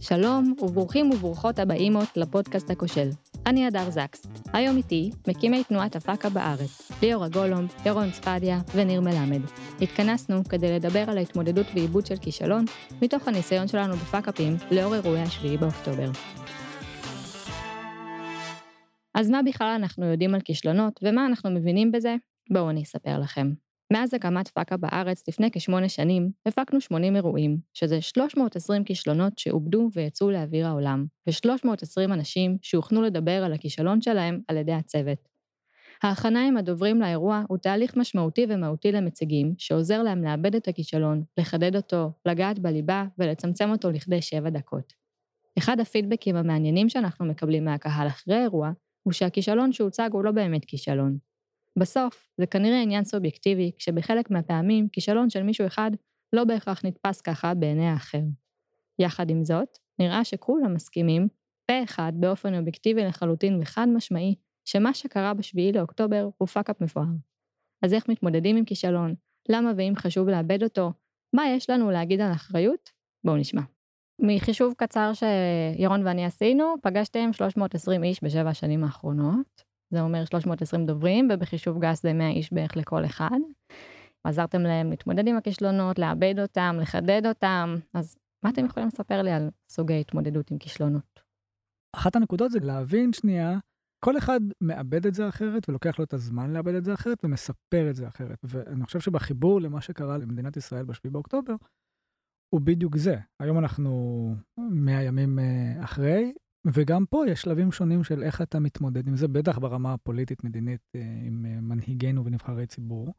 שלום וברוכים וברוכות הבאימות לפודקאסט הכושל. אני הדר זקס. היום איתי מקימי תנועת הפאקה בארץ, ליאור הגולום, ירון צפדיה וניר מלמד. התכנסנו כדי לדבר על ההתמודדות ועיבוד של כישלון, מתוך הניסיון שלנו בפאקאפים לאור אירועי השביעי באוקטובר. אז מה בכלל אנחנו יודעים על כישלונות ומה אנחנו מבינים בזה? בואו אני אספר לכם. מאז הקמת פאקה בארץ לפני כשמונה שנים, הפקנו 80 אירועים, שזה 320 כישלונות שעובדו ויצאו לאוויר העולם, ו-320 אנשים שהוכנו לדבר על הכישלון שלהם על ידי הצוות. ההכנה עם הדוברים לאירוע הוא תהליך משמעותי ומהותי למציגים, שעוזר להם לאבד את הכישלון, לחדד אותו, לגעת בליבה ולצמצם אותו לכדי שבע דקות. אחד הפידבקים המעניינים שאנחנו מקבלים מהקהל אחרי האירוע, הוא שהכישלון שהוצג הוא לא באמת כישלון, בסוף, זה כנראה עניין סובייקטיבי, כשבחלק מהפעמים כישלון של מישהו אחד לא בהכרח נתפס ככה בעיני האחר. יחד עם זאת, נראה שכולם מסכימים, פה אחד באופן אובייקטיבי לחלוטין וחד משמעי, שמה שקרה בשביעי לאוקטובר הוא fuck-up מפואר. אז איך מתמודדים עם כישלון? למה ואם חשוב לעבד אותו? מה יש לנו להגיד על אחריות? בואו נשמע. מחישוב קצר שירון ואני עשינו, פגשתם 320 איש בשבע השנים האחרונות. זה אומר 320 דוברים, ובחישוב גס זה 100 איש בערך לכל אחד. עזרתם להם להתמודד עם הכישלונות, לעבד אותם, לחדד אותם, אז מה אתם יכולים לספר לי על סוגי התמודדות עם כישלונות? אחת הנקודות זה להבין שנייה, כל אחד מאבד את זה אחרת ולוקח לו את הזמן לאבד את זה אחרת ומספר את זה אחרת. ואני חושב שבחיבור למה שקרה למדינת ישראל ב-7 באוקטובר, הוא בדיוק זה. היום אנחנו 100 ימים אה, אחרי, וגם פה יש שלבים שונים של איך אתה מתמודד עם זה, בטח ברמה הפוליטית-מדינית אה, עם אה, מנהיגינו ונבחרי ציבור.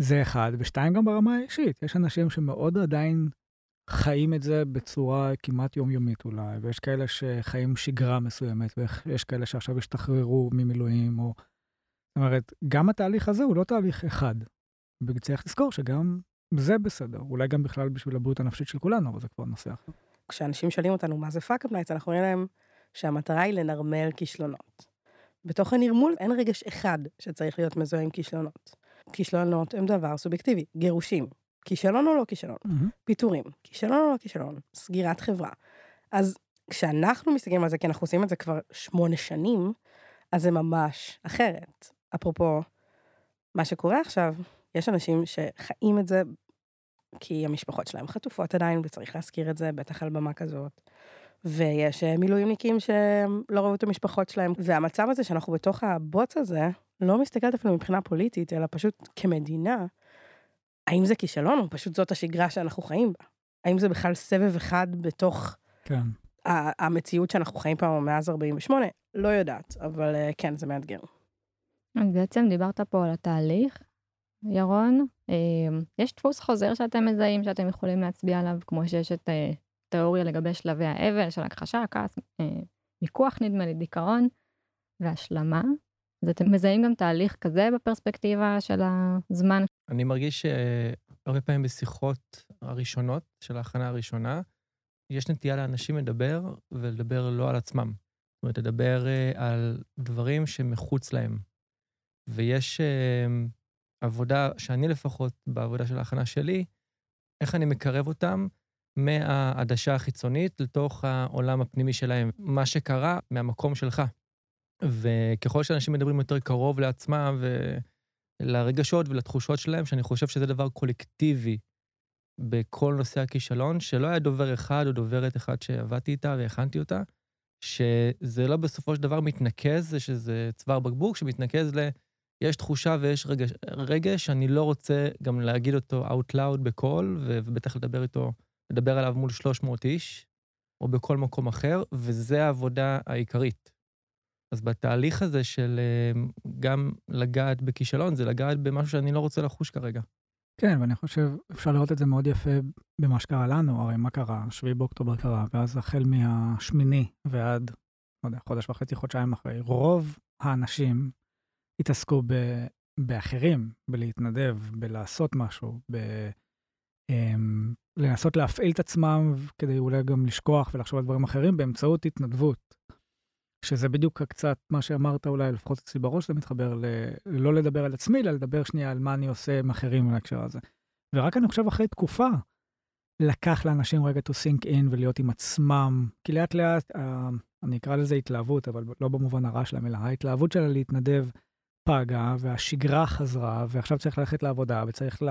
זה אחד, ושתיים גם ברמה האישית. יש אנשים שמאוד עדיין חיים את זה בצורה כמעט יומיומית אולי, ויש כאלה שחיים שגרה מסוימת, ויש כאלה שעכשיו השתחררו ממילואים, או... זאת אומרת, גם התהליך הזה הוא לא תהליך אחד. וצריך לזכור שגם זה בסדר, אולי גם בכלל בשביל הבריאות הנפשית של כולנו, אבל זה כבר נושא אחר. כשאנשים שואלים אותנו מה זה Fuckup Nights, אנחנו אומרים להם שהמטרה היא לנרמל כישלונות. בתוך הנרמול אין רגש אחד שצריך להיות מזוהה עם כישלונות. כישלונות הם דבר סובייקטיבי, גירושים. כישלון או לא כישלון, mm-hmm. פיטורים, כישלון או לא כישלון, סגירת חברה. אז כשאנחנו מסתכלים על זה, כי אנחנו עושים את זה כבר שמונה שנים, אז זה ממש אחרת. אפרופו מה שקורה עכשיו, יש אנשים שחיים את זה כי המשפחות שלהם חטופות עדיין, וצריך להזכיר את זה, בטח על במה כזאת. ויש אה, מילואימניקים שלא ראו את המשפחות שלהם, והמצב הזה שאנחנו בתוך הבוץ הזה, לא מסתכלת אפילו מבחינה פוליטית, אלא פשוט כמדינה, האם זה כישלון או פשוט זאת השגרה שאנחנו חיים בה? האם זה בכלל סבב אחד בתוך כן. המציאות שאנחנו חיים פה מאז 48? לא יודעת, אבל אה, כן, זה מאתגר. בעצם דיברת פה על התהליך, ירון, אמ, יש דפוס חוזר שאתם מזהים שאתם יכולים להצביע עליו, כמו שיש את אה, תיאוריה לגבי שלבי האבל של הכחשה, כעס, אה, מיקוח נדמה לי, דיכאון והשלמה. אז אתם מזהים גם תהליך כזה בפרספקטיבה של הזמן? אני מרגיש שהרבה פעמים בשיחות הראשונות של ההכנה הראשונה, יש נטייה לאנשים לדבר ולדבר לא על עצמם. זאת אומרת, לדבר אה, על דברים שמחוץ להם. ויש עבודה שאני לפחות, בעבודה של ההכנה שלי, איך אני מקרב אותם מהעדשה החיצונית לתוך העולם הפנימי שלהם. מה שקרה מהמקום שלך. וככל שאנשים מדברים יותר קרוב לעצמם ולרגשות ולתחושות שלהם, שאני חושב שזה דבר קולקטיבי בכל נושא הכישלון, שלא היה דובר אחד או דוברת אחד שעבדתי איתה והכנתי אותה, שזה לא בסופו של דבר מתנקז, שזה צוואר בקבוק שמתנקז ל... יש תחושה ויש רגש, רגש שאני לא רוצה גם להגיד אותו out loud בקול, ובטח לדבר איתו, לדבר עליו מול 300 איש, או בכל מקום אחר, וזה העבודה העיקרית. אז בתהליך הזה של אה, גם לגעת בכישלון, זה לגעת במשהו שאני לא רוצה לחוש כרגע. כן, ואני חושב, אפשר לראות את זה מאוד יפה במה שקרה לנו, הרי מה קרה? 7 באוקטובר קרה, ואז החל מהשמיני ועד, לא יודע, חודש וחצי, חודשיים אחרי, רוב האנשים התעסקו ב, באחרים, בלהתנדב, בלעשות משהו, ב... um, לנסות להפעיל את עצמם כדי אולי גם לשכוח ולחשוב על דברים אחרים באמצעות התנדבות. שזה בדיוק קצת מה שאמרת אולי, לפחות אצלי בראש זה מתחבר ל... לא לדבר על עצמי, אלא לדבר שנייה על מה אני עושה עם אחרים בהקשר הזה. ורק אני חושב אחרי תקופה, לקח לאנשים רגע to sink in ולהיות עם עצמם, כי לאט לאט, אני אקרא לזה התלהבות, אבל לא במובן הרע של המילה, ההתלהבות שלה להתנדב פגה, והשגרה חזרה, ועכשיו צריך ללכת לעבודה, וצריך.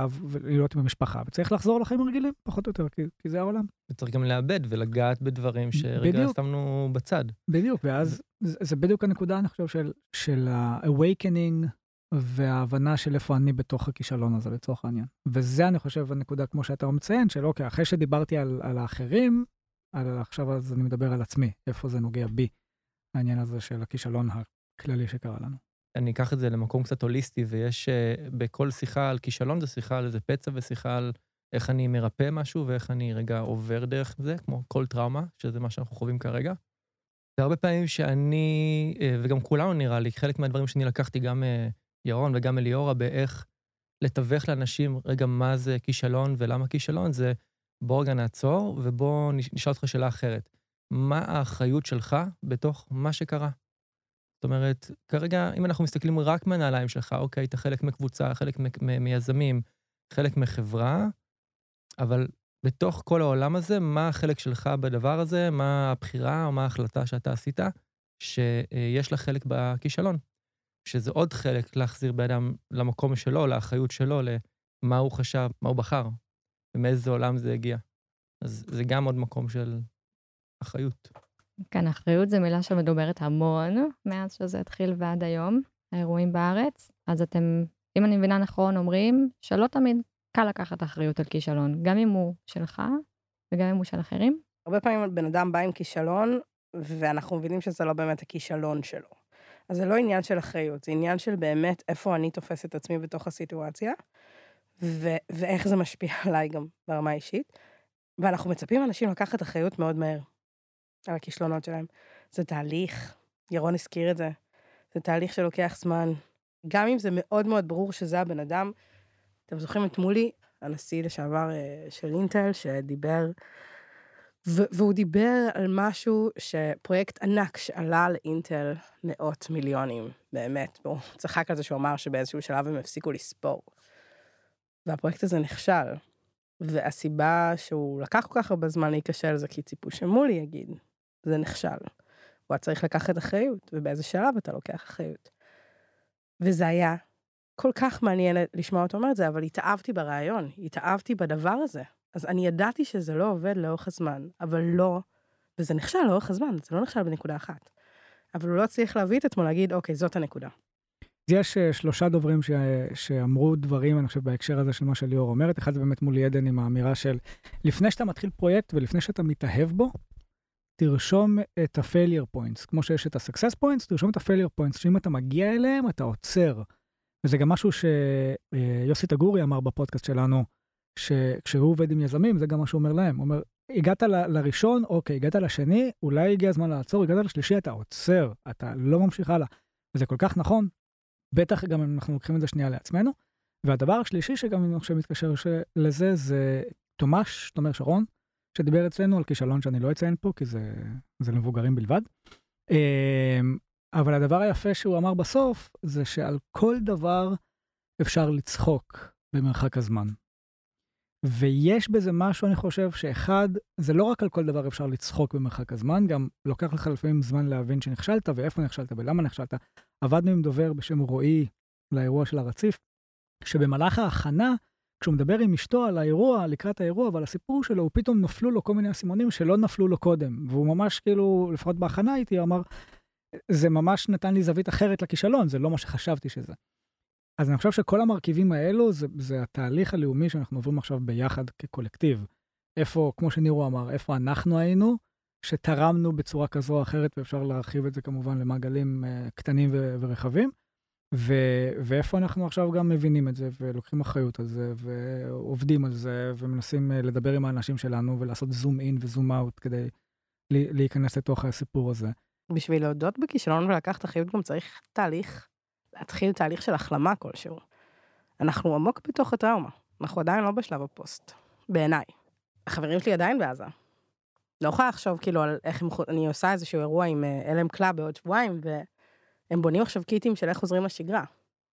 להיות עם המשפחה, וצריך לחזור לחיים הרגילים, פחות או יותר, כי, כי זה העולם. וצריך גם לאבד ולגעת בדברים שרגע. שמנו בצד. בדיוק, ואז זה, זה בדיוק הנקודה, אני חושב, של, של ה-awakening וההבנה של איפה אני בתוך הכישלון הזה, לצורך העניין. וזה, אני חושב, הנקודה, כמו שאתה מציין, של אוקיי, אחרי שדיברתי על, על האחרים, על, עכשיו אז אני מדבר על עצמי, איפה זה נוגע בי, העניין הזה של הכישלון הכללי שקרה לנו. אני אקח את זה למקום קצת הוליסטי, ויש uh, בכל שיחה על כישלון, זה שיחה על איזה פצע ושיחה על איך אני מרפא משהו ואיך אני רגע עובר דרך זה, כמו כל טראומה, שזה מה שאנחנו חווים כרגע. והרבה פעמים שאני, uh, וגם כולנו נראה לי, חלק מהדברים שאני לקחתי גם uh, ירון וגם אליאורה, באיך לתווך לאנשים רגע מה זה כישלון ולמה כישלון, זה בוא רגע נעצור ובוא נשאל אותך שאלה אחרת. מה האחריות שלך בתוך מה שקרה? זאת אומרת, כרגע, אם אנחנו מסתכלים רק מהנעליים שלך, אוקיי, אתה חלק מקבוצה, חלק מיזמים, חלק מחברה, אבל בתוך כל העולם הזה, מה החלק שלך בדבר הזה, מה הבחירה או מה ההחלטה שאתה עשית, שיש לה חלק בכישלון. שזה עוד חלק להחזיר בן אדם למקום שלו, לאחריות שלו, למה הוא חשב, מה הוא בחר, ומאיזה עולם זה הגיע. אז זה גם עוד מקום של אחריות. כן, אחריות זו מילה שמדוברת המון מאז שזה התחיל ועד היום, האירועים בארץ. אז אתם, אם אני מבינה נכון, אומרים שלא תמיד קל לקחת אחריות על כישלון, גם אם הוא שלך וגם אם הוא של אחרים. הרבה פעמים בן אדם בא עם כישלון, ואנחנו מבינים שזה לא באמת הכישלון שלו. אז זה לא עניין של אחריות, זה עניין של באמת איפה אני תופס את עצמי בתוך הסיטואציה, ו- ואיך זה משפיע עליי גם ברמה האישית. ואנחנו מצפים מאנשים לקחת אחריות מאוד מהר. על הכישלונות שלהם. זה תהליך, ירון הזכיר את זה, זה תהליך שלוקח זמן. גם אם זה מאוד מאוד ברור שזה הבן אדם, אתם זוכרים את מולי, הנשיא לשעבר אה, של אינטל, שדיבר, והוא דיבר על משהו שפרויקט ענק שעלה לאינטל מאות מיליונים, באמת. הוא צחק על זה שהוא אמר שבאיזשהו שלב הם הפסיקו לספור. והפרויקט הזה נכשל. והסיבה שהוא לקח כל כך הרבה זמן להיכשל זה כי ציפו שמולי יגיד, זה נכשל. הוא היה צריך לקחת אחריות, ובאיזה שלב אתה לוקח אחריות. וזה היה כל כך מעניין לשמוע אותו אומר את זה, אבל התאהבתי ברעיון, התאהבתי בדבר הזה. אז אני ידעתי שזה לא עובד לאורך הזמן, אבל לא, וזה נכשל לאורך הזמן, זה לא נכשל בנקודה אחת. אבל הוא לא צריך להביא את עצמו להגיד, אוקיי, זאת הנקודה. יש שלושה דוברים ש... שאמרו דברים, אני חושב, בהקשר הזה של מה שליאור אומרת. אחד זה באמת מולי עדן עם האמירה של, לפני שאתה מתחיל פרויקט ולפני שאתה מתאהב בו, תרשום את ה-failure points. כמו שיש את ה-success points, תרשום את ה-failure points, שאם אתה מגיע אליהם, אתה עוצר. וזה גם משהו שיוסי תגורי אמר בפודקאסט שלנו, שכשהוא עובד עם יזמים, זה גם מה שהוא אומר להם. הוא אומר, הגעת ל- לראשון, אוקיי, הגעת לשני, אולי הגיע הזמן לעצור, הגעת לשלישי, אתה עוצר, אתה לא ממשיך הלאה. וזה כל כך נכון, בטח גם אם אנחנו לוקחים את זה שנייה לעצמנו. והדבר השלישי שגם אני חושב מתקשר לזה, זה תומש, תומר שרון, שדיבר אצלנו על כישלון שאני לא אציין פה, כי זה, זה למבוגרים בלבד. אמ, אבל הדבר היפה שהוא אמר בסוף, זה שעל כל דבר אפשר לצחוק במרחק הזמן. ויש בזה משהו, אני חושב, שאחד, זה לא רק על כל דבר אפשר לצחוק במרחק הזמן, גם לוקח לך לפעמים זמן להבין שנכשלת, ואיפה נכשלת ולמה נכשלת. עבדנו עם דובר בשם רועי לאירוע של הרציף, שבמהלך ההכנה, כשהוא מדבר עם אשתו על האירוע, לקראת האירוע ועל הסיפור שלו, הוא פתאום נפלו לו כל מיני אסימונים שלא נפלו לו קודם. והוא ממש כאילו, לפחות בהכנה איתי, הוא אמר, זה ממש נתן לי זווית אחרת לכישלון, זה לא מה שחשבתי שזה. אז אני חושב שכל המרכיבים האלו, זה, זה התהליך הלאומי שאנחנו עוברים עכשיו ביחד כקולקטיב. איפה, כמו שנירו אמר, איפה אנחנו היינו, שתרמנו בצורה כזו או אחרת, ואפשר להרחיב את זה כמובן למעגלים uh, קטנים ורחבים. ו- ואיפה אנחנו עכשיו גם מבינים את זה, ולוקחים אחריות על זה, ועובדים על זה, ומנסים uh, לדבר עם האנשים שלנו, ולעשות זום אין וזום אאוט כדי להיכנס לתוך הסיפור הזה. בשביל להודות בכישלון ולקחת אחריות גם צריך תהליך, להתחיל תהליך של החלמה כלשהו. אנחנו עמוק בתוך הטראומה, אנחנו עדיין לא בשלב הפוסט, בעיניי. החברים שלי עדיין בעזה. לא יכולה לחשוב כאילו על איך הם, אני עושה איזשהו אירוע עם אלם club בעוד שבועיים, והם בונים עכשיו קיטים של איך חוזרים לשגרה.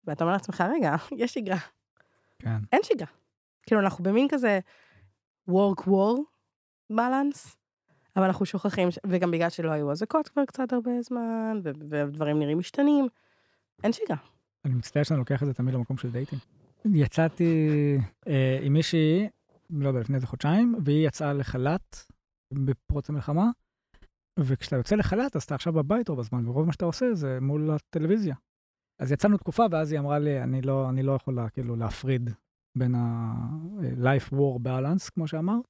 ואתה אומר לעצמך, רגע, יש שגרה. כן. אין שגרה. כאילו, אנחנו במין כזה, work war balance, אבל אנחנו שוכחים, ש- וגם בגלל שלא היו אזעקות כבר קצת הרבה זמן, ו- ודברים נראים משתנים, אין שגרה. אני מצטער שאני לוקח את זה תמיד למקום של dating. יצאתי אה, עם מישהי, לא יודע, לפני איזה חודשיים, והיא יצאה לחל"ת בפרוץ המלחמה, וכשאתה יוצא לחל"ת, אז אתה עכשיו בבית רוב הזמן, ורוב מה שאתה עושה זה מול הטלוויזיה. אז יצאנו תקופה, ואז היא אמרה לי, אני לא, אני לא יכולה כאילו להפריד בין ה-life war balance, כמו שאמרת.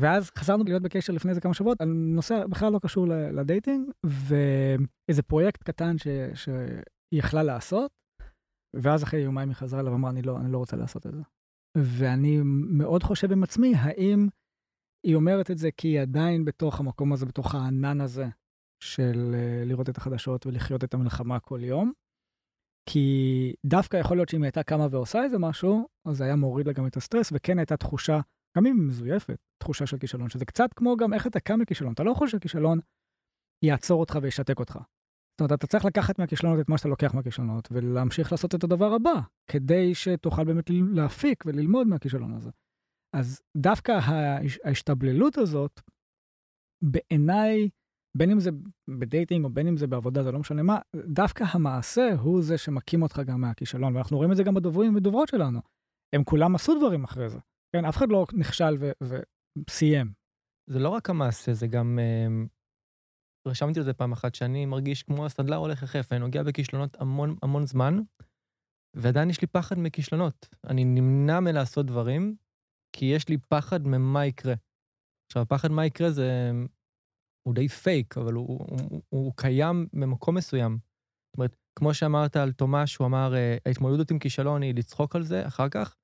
ואז חזרנו להיות בקשר לפני איזה כמה שבועות על נושא בכלל לא קשור לדייטינג, ואיזה פרויקט קטן ש... שהיא יכלה לעשות, ואז אחרי יומיים היא חזרה אליו ואמרה, אני לא, אני לא רוצה לעשות את זה. ואני מאוד חושב עם עצמי, האם היא אומרת את זה כי היא עדיין בתוך המקום הזה, בתוך הענן הזה של uh, לראות את החדשות ולחיות את המלחמה כל יום. כי דווקא יכול להיות שאם היא הייתה קמה ועושה איזה משהו, אז זה היה מוריד לה גם את הסטרס, וכן הייתה תחושה, גם אם היא מזויפת, תחושה של כישלון, שזה קצת כמו גם איך אתה קם מכישלון. אתה לא יכול שהכישלון יעצור אותך וישתק אותך. זאת אומרת, אתה צריך לקחת מהכישלונות את מה שאתה לוקח מהכישלונות, ולהמשיך לעשות את הדבר הבא, כדי שתוכל באמת להפיק וללמוד מהכישלון הזה. אז דווקא ההש- ההשתבללות הזאת, בעיניי, בין אם זה בדייטינג או בין אם זה בעבודה, זה לא משנה מה, דווקא המעשה הוא זה שמקים אותך גם מהכישלון, ואנחנו רואים את זה גם בדוברים ודוברות שלנו. הם כולם עשו דברים אחרי זה. כן, אף אחד לא נכשל ו- וסיים. זה לא רק המעשה, זה גם... אה, רשמתי על זה פעם אחת, שאני מרגיש כמו הסנדלר הולך יחף, אני נוגע בכישלונות המון המון זמן, ועדיין יש לי פחד מכישלונות. אני נמנע מלעשות דברים, כי יש לי פחד ממה יקרה. עכשיו, הפחד מה יקרה זה... הוא די פייק, אבל הוא, הוא, הוא, הוא קיים במקום מסוים. זאת אומרת, כמו שאמרת על תומש, הוא אמר, אה, ההתמודדות עם כישלון היא לצחוק על זה אחר כך.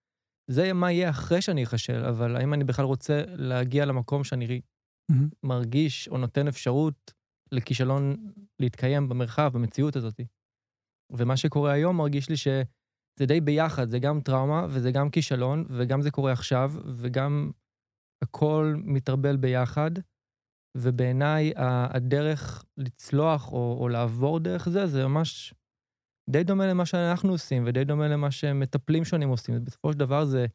זה מה יהיה אחרי שאני אכשל, אבל האם אני בכלל רוצה להגיע למקום שאני מרגיש או נותן אפשרות לכישלון להתקיים במרחב, במציאות הזאת. ומה שקורה היום מרגיש לי שזה די ביחד, זה גם טראומה וזה גם כישלון, וגם זה קורה עכשיו, וגם הכל מתערבל ביחד, ובעיניי הדרך לצלוח או, או לעבור דרך זה, זה ממש די דומה למה שאנחנו עושים, ודי דומה למה שמטפלים שונים עושים. בסופו של דבר זה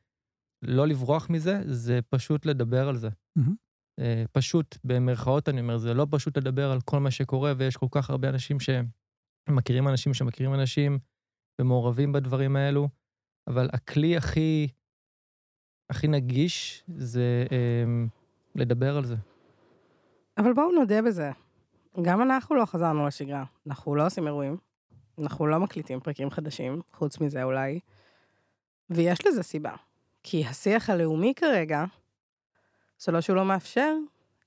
לא לברוח מזה, זה פשוט לדבר על זה. אה, פשוט, במרכאות אני אומר, זה לא פשוט לדבר על כל מה שקורה, ויש כל כך הרבה אנשים שמכירים אנשים שמכירים אנשים ומעורבים בדברים האלו, אבל הכלי הכי, הכי נגיש זה אה, לדבר על זה. אבל בואו נודה בזה. גם אנחנו לא חזרנו לשגרה. אנחנו לא עושים אירועים, אנחנו לא מקליטים פרקים חדשים, חוץ מזה אולי, ויש לזה סיבה. כי השיח הלאומי כרגע, זה לא שהוא לא מאפשר,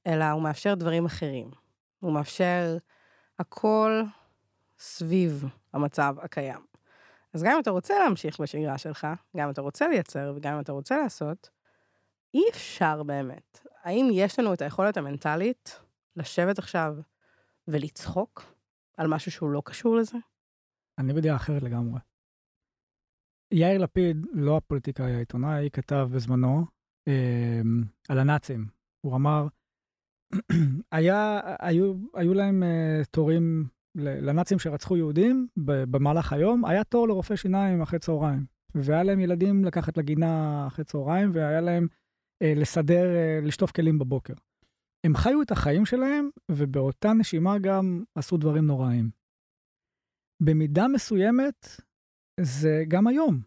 אלא הוא מאפשר דברים אחרים. הוא מאפשר הכל סביב המצב הקיים. אז גם אם אתה רוצה להמשיך בשגרה שלך, גם אם אתה רוצה לייצר וגם אם אתה רוצה לעשות, אי אפשר באמת. האם יש לנו את היכולת המנטלית לשבת עכשיו ולצחוק על משהו שהוא לא קשור לזה? אני בדעה אחרת לגמרי. יאיר לפיד, לא הפוליטיקאי העיתונאי, כתב בזמנו אה, על הנאצים. הוא אמר, היה, היו, היו להם אה, תורים לנאצים שרצחו יהודים במהלך היום, היה תור לרופא שיניים אחרי צהריים. והיה להם ילדים לקחת לגינה אחרי צהריים, והיה להם אה, לסדר, אה, לשטוף כלים בבוקר. הם חיו את החיים שלהם, ובאותה נשימה גם עשו דברים נוראים. במידה מסוימת, זה גם היום.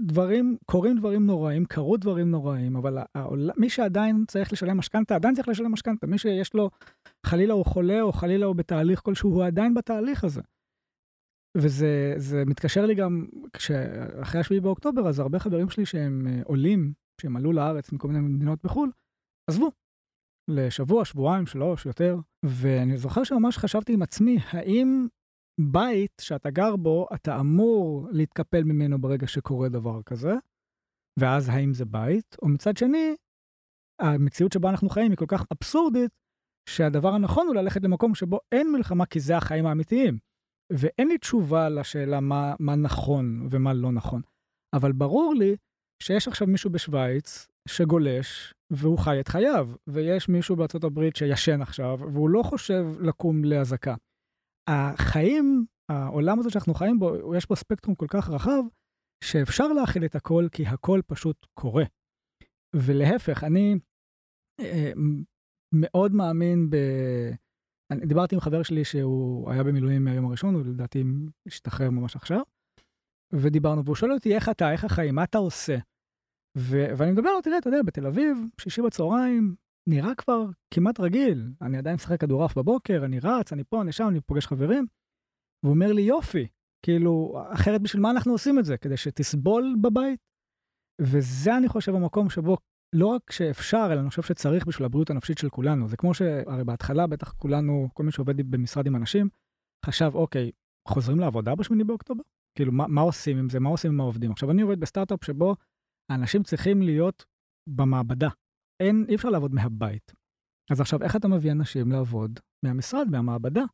דברים, קורים דברים נוראים, קרו דברים נוראים, אבל העול, מי שעדיין צריך לשלם משכנתה, עדיין צריך לשלם משכנתה. מי שיש לו, חלילה הוא חולה, או חלילה הוא בתהליך כלשהו, הוא עדיין בתהליך הזה. וזה זה מתקשר לי גם, כשאחרי השביעי באוקטובר, אז הרבה חברים שלי שהם אה, עולים, שהם עלו לארץ מכל מיני מדינות בחו"ל, עזבו. לשבוע, שבועיים, שלוש, יותר. ואני זוכר שממש חשבתי עם עצמי, האם בית שאתה גר בו, אתה אמור להתקפל ממנו ברגע שקורה דבר כזה, ואז האם זה בית? או מצד שני, המציאות שבה אנחנו חיים היא כל כך אבסורדית, שהדבר הנכון הוא ללכת למקום שבו אין מלחמה כי זה החיים האמיתיים. ואין לי תשובה לשאלה מה, מה נכון ומה לא נכון. אבל ברור לי שיש עכשיו מישהו בשוויץ שגולש והוא חי את חייו, ויש מישהו בארצות הברית שישן עכשיו, והוא לא חושב לקום לאזעקה. החיים, העולם הזה שאנחנו חיים בו, יש בו ספקטרום כל כך רחב, שאפשר להכיל את הכל, כי הכל פשוט קורה. ולהפך, אני אה, מאוד מאמין ב... אני דיברתי עם חבר שלי שהוא היה במילואים מהיום הראשון, הוא לדעתי השתחרר ממש עכשיו, ודיברנו, והוא שואל אותי, איך אתה, איך החיים, מה אתה עושה? ו- ואני מדבר תראה, אתה יודע, בתל אביב, שישי בצהריים, נראה כבר כמעט רגיל. אני עדיין משחק כדורעף בבוקר, אני רץ, אני פה, אני שם, אני פוגש חברים. והוא אומר לי, יופי, כאילו, אחרת בשביל מה אנחנו עושים את זה? כדי שתסבול בבית? וזה, אני חושב, המקום שבו לא רק שאפשר, אלא אני חושב שצריך בשביל הבריאות הנפשית של כולנו. זה כמו שהרי בהתחלה, בטח כולנו, כל מי שעובד במשרד עם אנשים, חשב, אוקיי, חוזרים לעבודה בשמיני באוקטובר? כאילו, מה, מה עושים עם זה? מה עושים עם העובדים? עכשיו, אני עובד בסטארט-אפ שבו האנשים צריכים להיות במעבדה. אין, אי אפשר לעבוד מהבית. אז עכשיו, איך אתה מביא אנשים לעבוד מהמשרד, מהמעבדה?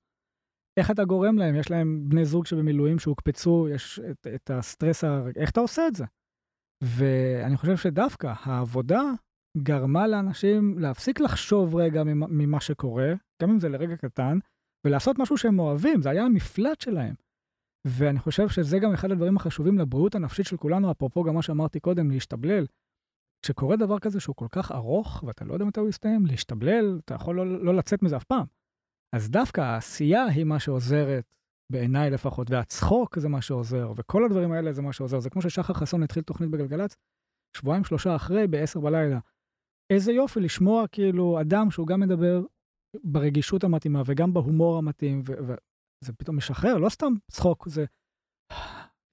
איך אתה גורם להם? יש להם בני זוג שבמילואים שהוקפצו, יש את, את הסטרס, איך אתה עושה את זה? ואני חושב שדווקא העבודה גרמה לאנשים להפסיק לחשוב רגע ממה שקורה, גם אם זה לרגע קטן, ולעשות משהו שהם אוהבים, זה היה המפלט שלהם. ואני חושב שזה גם אחד הדברים החשובים לבריאות הנפשית של כולנו, אפרופו גם מה שאמרתי קודם, להשתבלל. כשקורה דבר כזה שהוא כל כך ארוך, ואתה לא יודע מתי הוא יסתיים, להשתבלל, אתה יכול לא, לא לצאת מזה אף פעם. אז דווקא העשייה היא מה שעוזרת, בעיניי לפחות, והצחוק זה מה שעוזר, וכל הדברים האלה זה מה שעוזר. זה כמו ששחר חסון התחיל תוכנית בגלגלצ, שבועיים שלושה אחרי, בעשר בלילה. איזה יופי לשמוע כאילו אדם שהוא גם מדבר ברגישות המתאימה וגם בהומור המתאים, וזה פתאום משחרר, לא סתם צחוק, זה...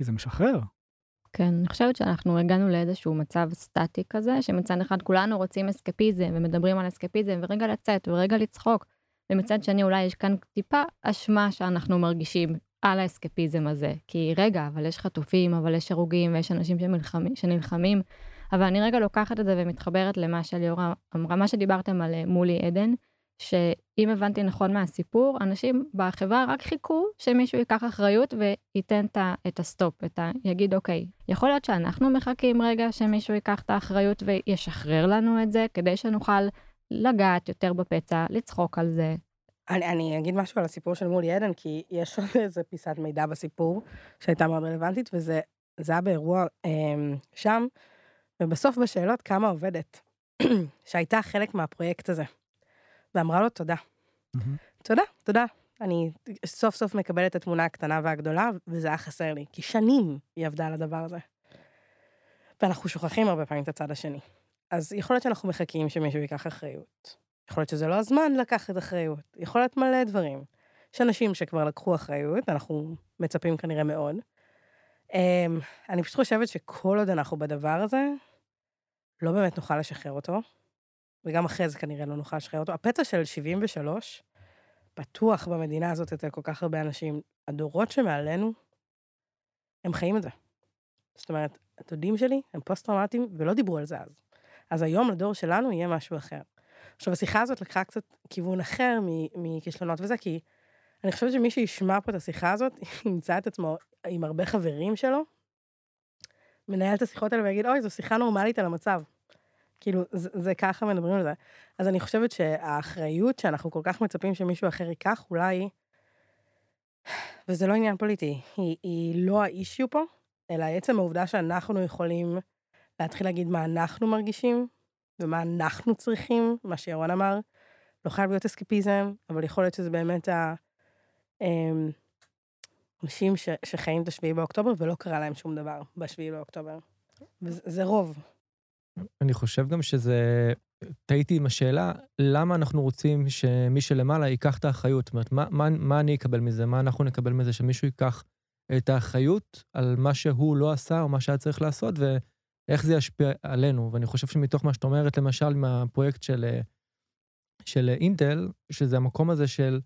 זה משחרר. כן, אני חושבת שאנחנו הגענו לאיזשהו מצב סטטי כזה, שמצד אחד כולנו רוצים אסקפיזם ומדברים על אסקפיזם ורגע לצאת ורגע לצחוק, ומצד שני אולי יש כאן טיפה אשמה שאנחנו מרגישים על האסקפיזם הזה. כי רגע, אבל יש חטופים, אבל יש הרוגים ויש אנשים שמלחמים, שנלחמים, אבל אני רגע לוקחת את זה ומתחברת למה שליאורה אמרה, מה שדיברתם על אה, מולי עדן, שאם הבנתי נכון מהסיפור, אנשים בחברה רק חיכו שמישהו ייקח אחריות וייתן את ה stop, את ה... יגיד, אוקיי, יכול להיות שאנחנו מחכים רגע שמישהו ייקח את האחריות וישחרר לנו את זה, כדי שנוכל לגעת יותר בפצע, לצחוק על זה. אני, אני אגיד משהו על הסיפור של מולי עדן, כי יש עוד איזה פיסת מידע בסיפור שהייתה מאוד רלוונטית, וזה היה באירוע אה, שם, ובסוף בשאלות קמה עובדת, שהייתה חלק מהפרויקט הזה. ואמרה לו תודה. תודה, תודה. אני סוף סוף מקבלת את התמונה הקטנה והגדולה, וזה היה חסר לי, כי שנים היא עבדה על הדבר הזה. ואנחנו שוכחים הרבה פעמים את הצד השני. אז יכול להיות שאנחנו מחכים שמישהו ייקח אחריות. יכול להיות שזה לא הזמן לקחת אחריות. יכול להיות מלא דברים. יש אנשים שכבר לקחו אחריות, אנחנו מצפים כנראה מאוד. אמ, אני פשוט חושבת שכל עוד אנחנו בדבר הזה, לא באמת נוכל לשחרר אותו. וגם אחרי זה כנראה לא נוכל לשחרר אותו. הפצע של 73, פתוח במדינה הזאת אצל כל כך הרבה אנשים. הדורות שמעלינו, הם חיים את זה. זאת אומרת, הדודים שלי הם פוסט-טראומטיים ולא דיברו על זה אז. אז היום לדור שלנו יהיה משהו אחר. עכשיו, השיחה הזאת לקחה קצת כיוון אחר מכישלונות וזה, כי אני חושבת שמי שישמע פה את השיחה הזאת, ימצא את עצמו עם הרבה חברים שלו, מנהל את השיחות האלה ויגיד, אוי, זו שיחה נורמלית על המצב. כאילו, זה, זה ככה מדברים על זה. אז אני חושבת שהאחריות שאנחנו כל כך מצפים שמישהו אחר ייקח, אולי, וזה לא עניין פוליטי, היא, היא לא האישיו פה, אלא עצם העובדה שאנחנו יכולים להתחיל להגיד מה אנחנו מרגישים, ומה אנחנו צריכים, מה שירון אמר. לא חייב להיות אסקפיזם, אבל יכול להיות שזה באמת ה... אמ, אנשים ש, שחיים את השביעי באוקטובר ולא קרה להם שום דבר בשביעי באוקטובר. וזה רוב. אני חושב גם שזה, טעיתי עם השאלה, למה אנחנו רוצים שמי שלמעלה ייקח את האחריות? זאת אומרת, מה, מה, מה אני אקבל מזה? מה אנחנו נקבל מזה? שמישהו ייקח את האחריות על מה שהוא לא עשה או מה שהיה צריך לעשות, ואיך זה ישפיע עלינו. ואני חושב שמתוך מה שאת אומרת, למשל, מהפרויקט של, של אינטל, שזה המקום הזה של,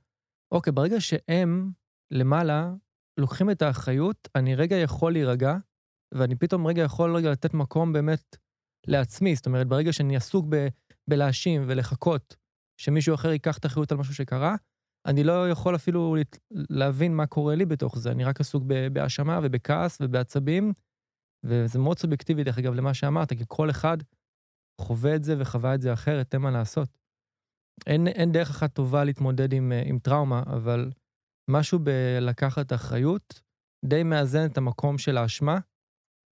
אוקיי, ברגע שהם למעלה לוקחים את האחריות, אני רגע יכול להירגע, ואני פתאום רגע יכול רגע לתת מקום באמת לעצמי. זאת אומרת, ברגע שאני עסוק ב, בלהאשים ולחכות שמישהו אחר ייקח את האחריות על משהו שקרה, אני לא יכול אפילו להבין מה קורה לי בתוך זה, אני רק עסוק בהאשמה ובכעס ובעצבים, וזה מאוד סובייקטיבי, דרך אגב, למה שאמרת, כי כל אחד חווה את זה וחווה את זה אחרת, אין מה לעשות. אין, אין דרך אחת טובה להתמודד עם, עם טראומה, אבל משהו בלקחת אחריות די מאזן את המקום של האשמה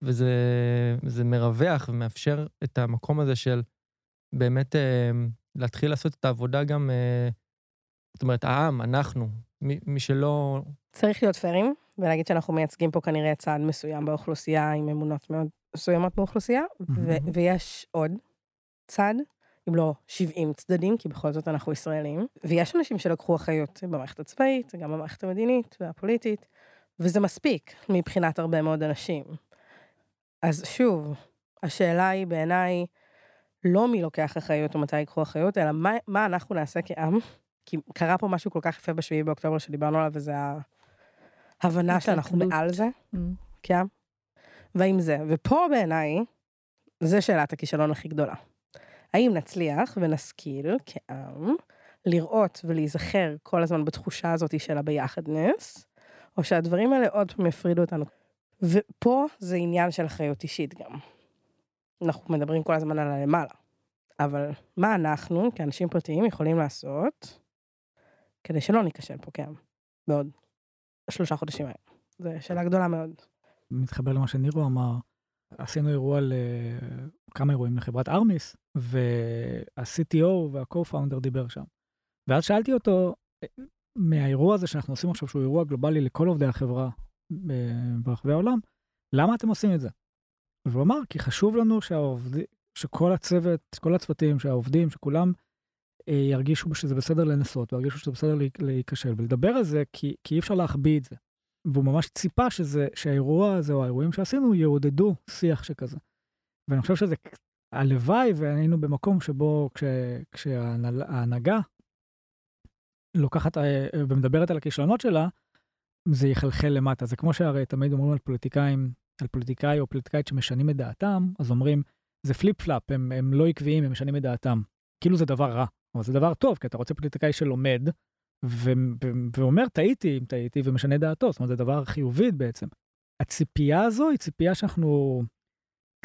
וזה מרווח ומאפשר את המקום הזה של באמת אה, להתחיל לעשות את העבודה גם, אה, זאת אומרת, העם, אנחנו, מי, מי שלא... צריך להיות פיירים, ולהגיד שאנחנו מייצגים פה כנראה צעד מסוים באוכלוסייה, עם אמונות מאוד מסוימות באוכלוסייה, ו- ויש עוד צד, אם לא 70 צדדים, כי בכל זאת אנחנו ישראלים, ויש אנשים שלקחו אחריות במערכת הצבאית, גם במערכת המדינית והפוליטית, וזה מספיק מבחינת הרבה מאוד אנשים. אז שוב, השאלה היא בעיניי לא מי לוקח אחריות או מתי ייקחו אחריות, אלא מה, מה אנחנו נעשה כעם, כי קרה פה משהו כל כך יפה בשביעי באוקטובר שדיברנו עליו, וזה ההבנה שאנחנו מעל זה, mm. כעם. והאם זה, ופה בעיניי, זה שאלת הכישלון הכי גדולה. האם נצליח ונשכיל כעם לראות ולהיזכר כל הזמן בתחושה הזאת של הביחדנס, או שהדברים האלה עוד פעם יפרידו אותנו. ופה זה עניין של אחריות אישית גם. אנחנו מדברים כל הזמן על הלמעלה, אבל מה אנחנו כאנשים פרטיים יכולים לעשות כדי שלא ניכשל פה כעם בעוד שלושה חודשים האלה? זו שאלה גדולה מאוד. מתחבר למה שנירו אמר, עשינו אירוע ל... כמה אירועים לחברת ארמיס, וה-CTO וה-co-founder דיבר שם. ואז שאלתי אותו, מהאירוע הזה שאנחנו עושים עכשיו, שהוא אירוע גלובלי לכל עובדי החברה ברחבי העולם, למה אתם עושים את זה? והוא אמר, כי חשוב לנו שהעובד... שכל הצוות, כל הצוותים, שהעובדים, שכולם אה, ירגישו שזה בסדר לנסות, וירגישו שזה בסדר להיכשל, ולדבר על זה, כי, כי אי אפשר להחביא את זה. והוא ממש ציפה שזה, שהאירוע הזה, או האירועים שעשינו, יעודדו שיח שכזה. ואני חושב שזה, הלוואי והיינו במקום שבו כש, כשההנהגה לוקחת אה, ומדברת על הכישלונות שלה, זה יחלחל למטה. זה כמו שהרי תמיד אומרים על פוליטיקאים, על פוליטיקאי או פוליטיקאית שמשנים את דעתם, אז אומרים, זה flip flop, הם, הם לא עקביים, הם משנים את דעתם. כאילו זה דבר רע, אבל זה דבר טוב, כי אתה רוצה פוליטיקאי שלומד, ו- ו- ואומר, טעיתי אם טעיתי, ומשנה דעתו, זאת אומרת, זה דבר חיובי בעצם. הציפייה הזו היא ציפייה שאנחנו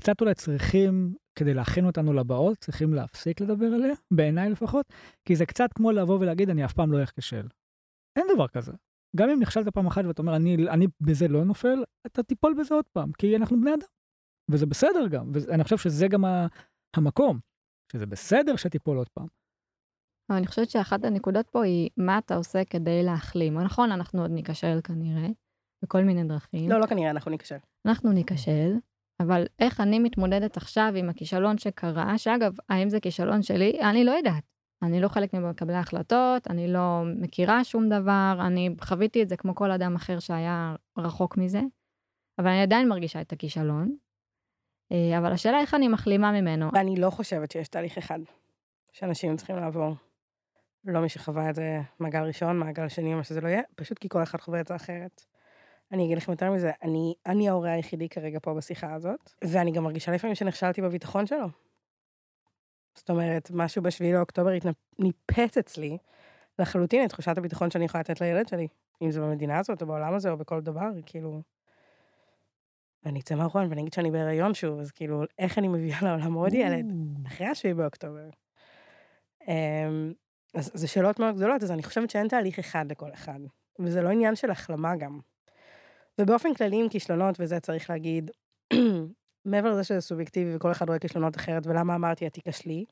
קצת אולי צריכים, כדי להכין אותנו לבאות, צריכים להפסיק לדבר עליה, בעיניי לפחות, כי זה קצת כמו לבוא ולהגיד, אני אף פעם לא אכשל. אין דבר כזה. גם אם נכשלת פעם אחת ואתה אומר, אני, אני בזה לא נופל, אתה תיפול בזה עוד פעם, כי אנחנו בני אדם. וזה בסדר גם, ואני חושב שזה גם המקום, שזה בסדר שתיפול עוד פעם. אבל אני חושבת שאחת הנקודות פה היא, מה אתה עושה כדי להחלים? נכון, אנחנו עוד ניכשל כנראה, בכל מיני דרכים. לא, לא כנראה, אנחנו ניכשל. אנחנו ניכשל, אבל איך אני מתמודדת עכשיו עם הכישלון שקרה, שאגב, האם זה כישלון שלי? אני לא יודעת. אני לא חלק ממקבלי ההחלטות, אני לא מכירה שום דבר, אני חוויתי את זה כמו כל אדם אחר שהיה רחוק מזה, אבל אני עדיין מרגישה את הכישלון. אה, אבל השאלה איך אני מחלימה ממנו. אני לא חושבת שיש תהליך אחד שאנשים צריכים לעבור. לא מי שחווה את זה מעגל ראשון, מעגל שני, מה שזה לא יהיה, פשוט כי כל אחד חווה את זה אחרת. אני אגיד לכם יותר מזה, אני, אני ההורה היחידי כרגע פה בשיחה הזאת, ואני גם מרגישה לפעמים שנכשלתי בביטחון שלו. זאת אומרת, משהו בשביעי לאוקטובר ניפץ אצלי לחלוטין את תחושת הביטחון שאני יכולה לתת לילד שלי, אם זה במדינה הזאת או בעולם הזה או בכל דבר, כאילו... ואני אצא מהארון ואני אגיד שאני בהיריון שוב, אז כאילו, איך אני מביאה לעולם עוד ילד אחרי השביעי באוקטובר? אמ, אז זה שאלות מאוד גדולות, אז אני חושבת שאין תהליך אחד לכל אחד, וזה לא עניין של החלמה גם. ובאופן כללי עם כישלונות, וזה צריך להגיד, מעבר לזה שזה סובייקטיבי וכל אחד רואה כישלונות אחרת, ולמה אמרתי את תיכשלי?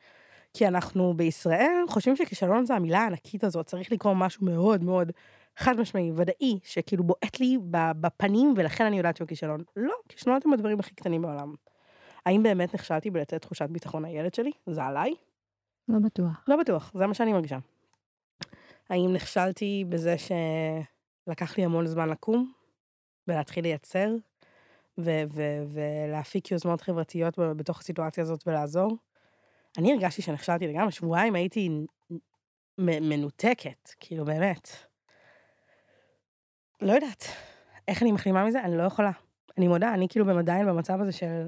כי אנחנו בישראל חושבים שכישלון זה המילה הענקית הזאת, צריך לקרוא משהו מאוד מאוד חד משמעי, ודאי, שכאילו בועט לי בפנים, ולכן אני יודעת שהוא כישלון. לא, כישלונות הם הדברים הכי קטנים בעולם. האם באמת נכשלתי בלתת תחושת ביטחון לילד שלי? זה עליי? לא בטוח. לא בטוח, זה מה שאני מרגישה. האם נכשלתי בזה שלקח לי המון זמן לקום ולהתחיל לייצר ולהפיק יוזמות חברתיות בתוך הסיטואציה הזאת ולעזור? אני הרגשתי שנכשלתי לגמרי, שבועיים הייתי מנותקת, כאילו באמת. לא יודעת. איך אני מחלימה מזה? אני לא יכולה. אני מודה, אני כאילו עדיין במצב הזה של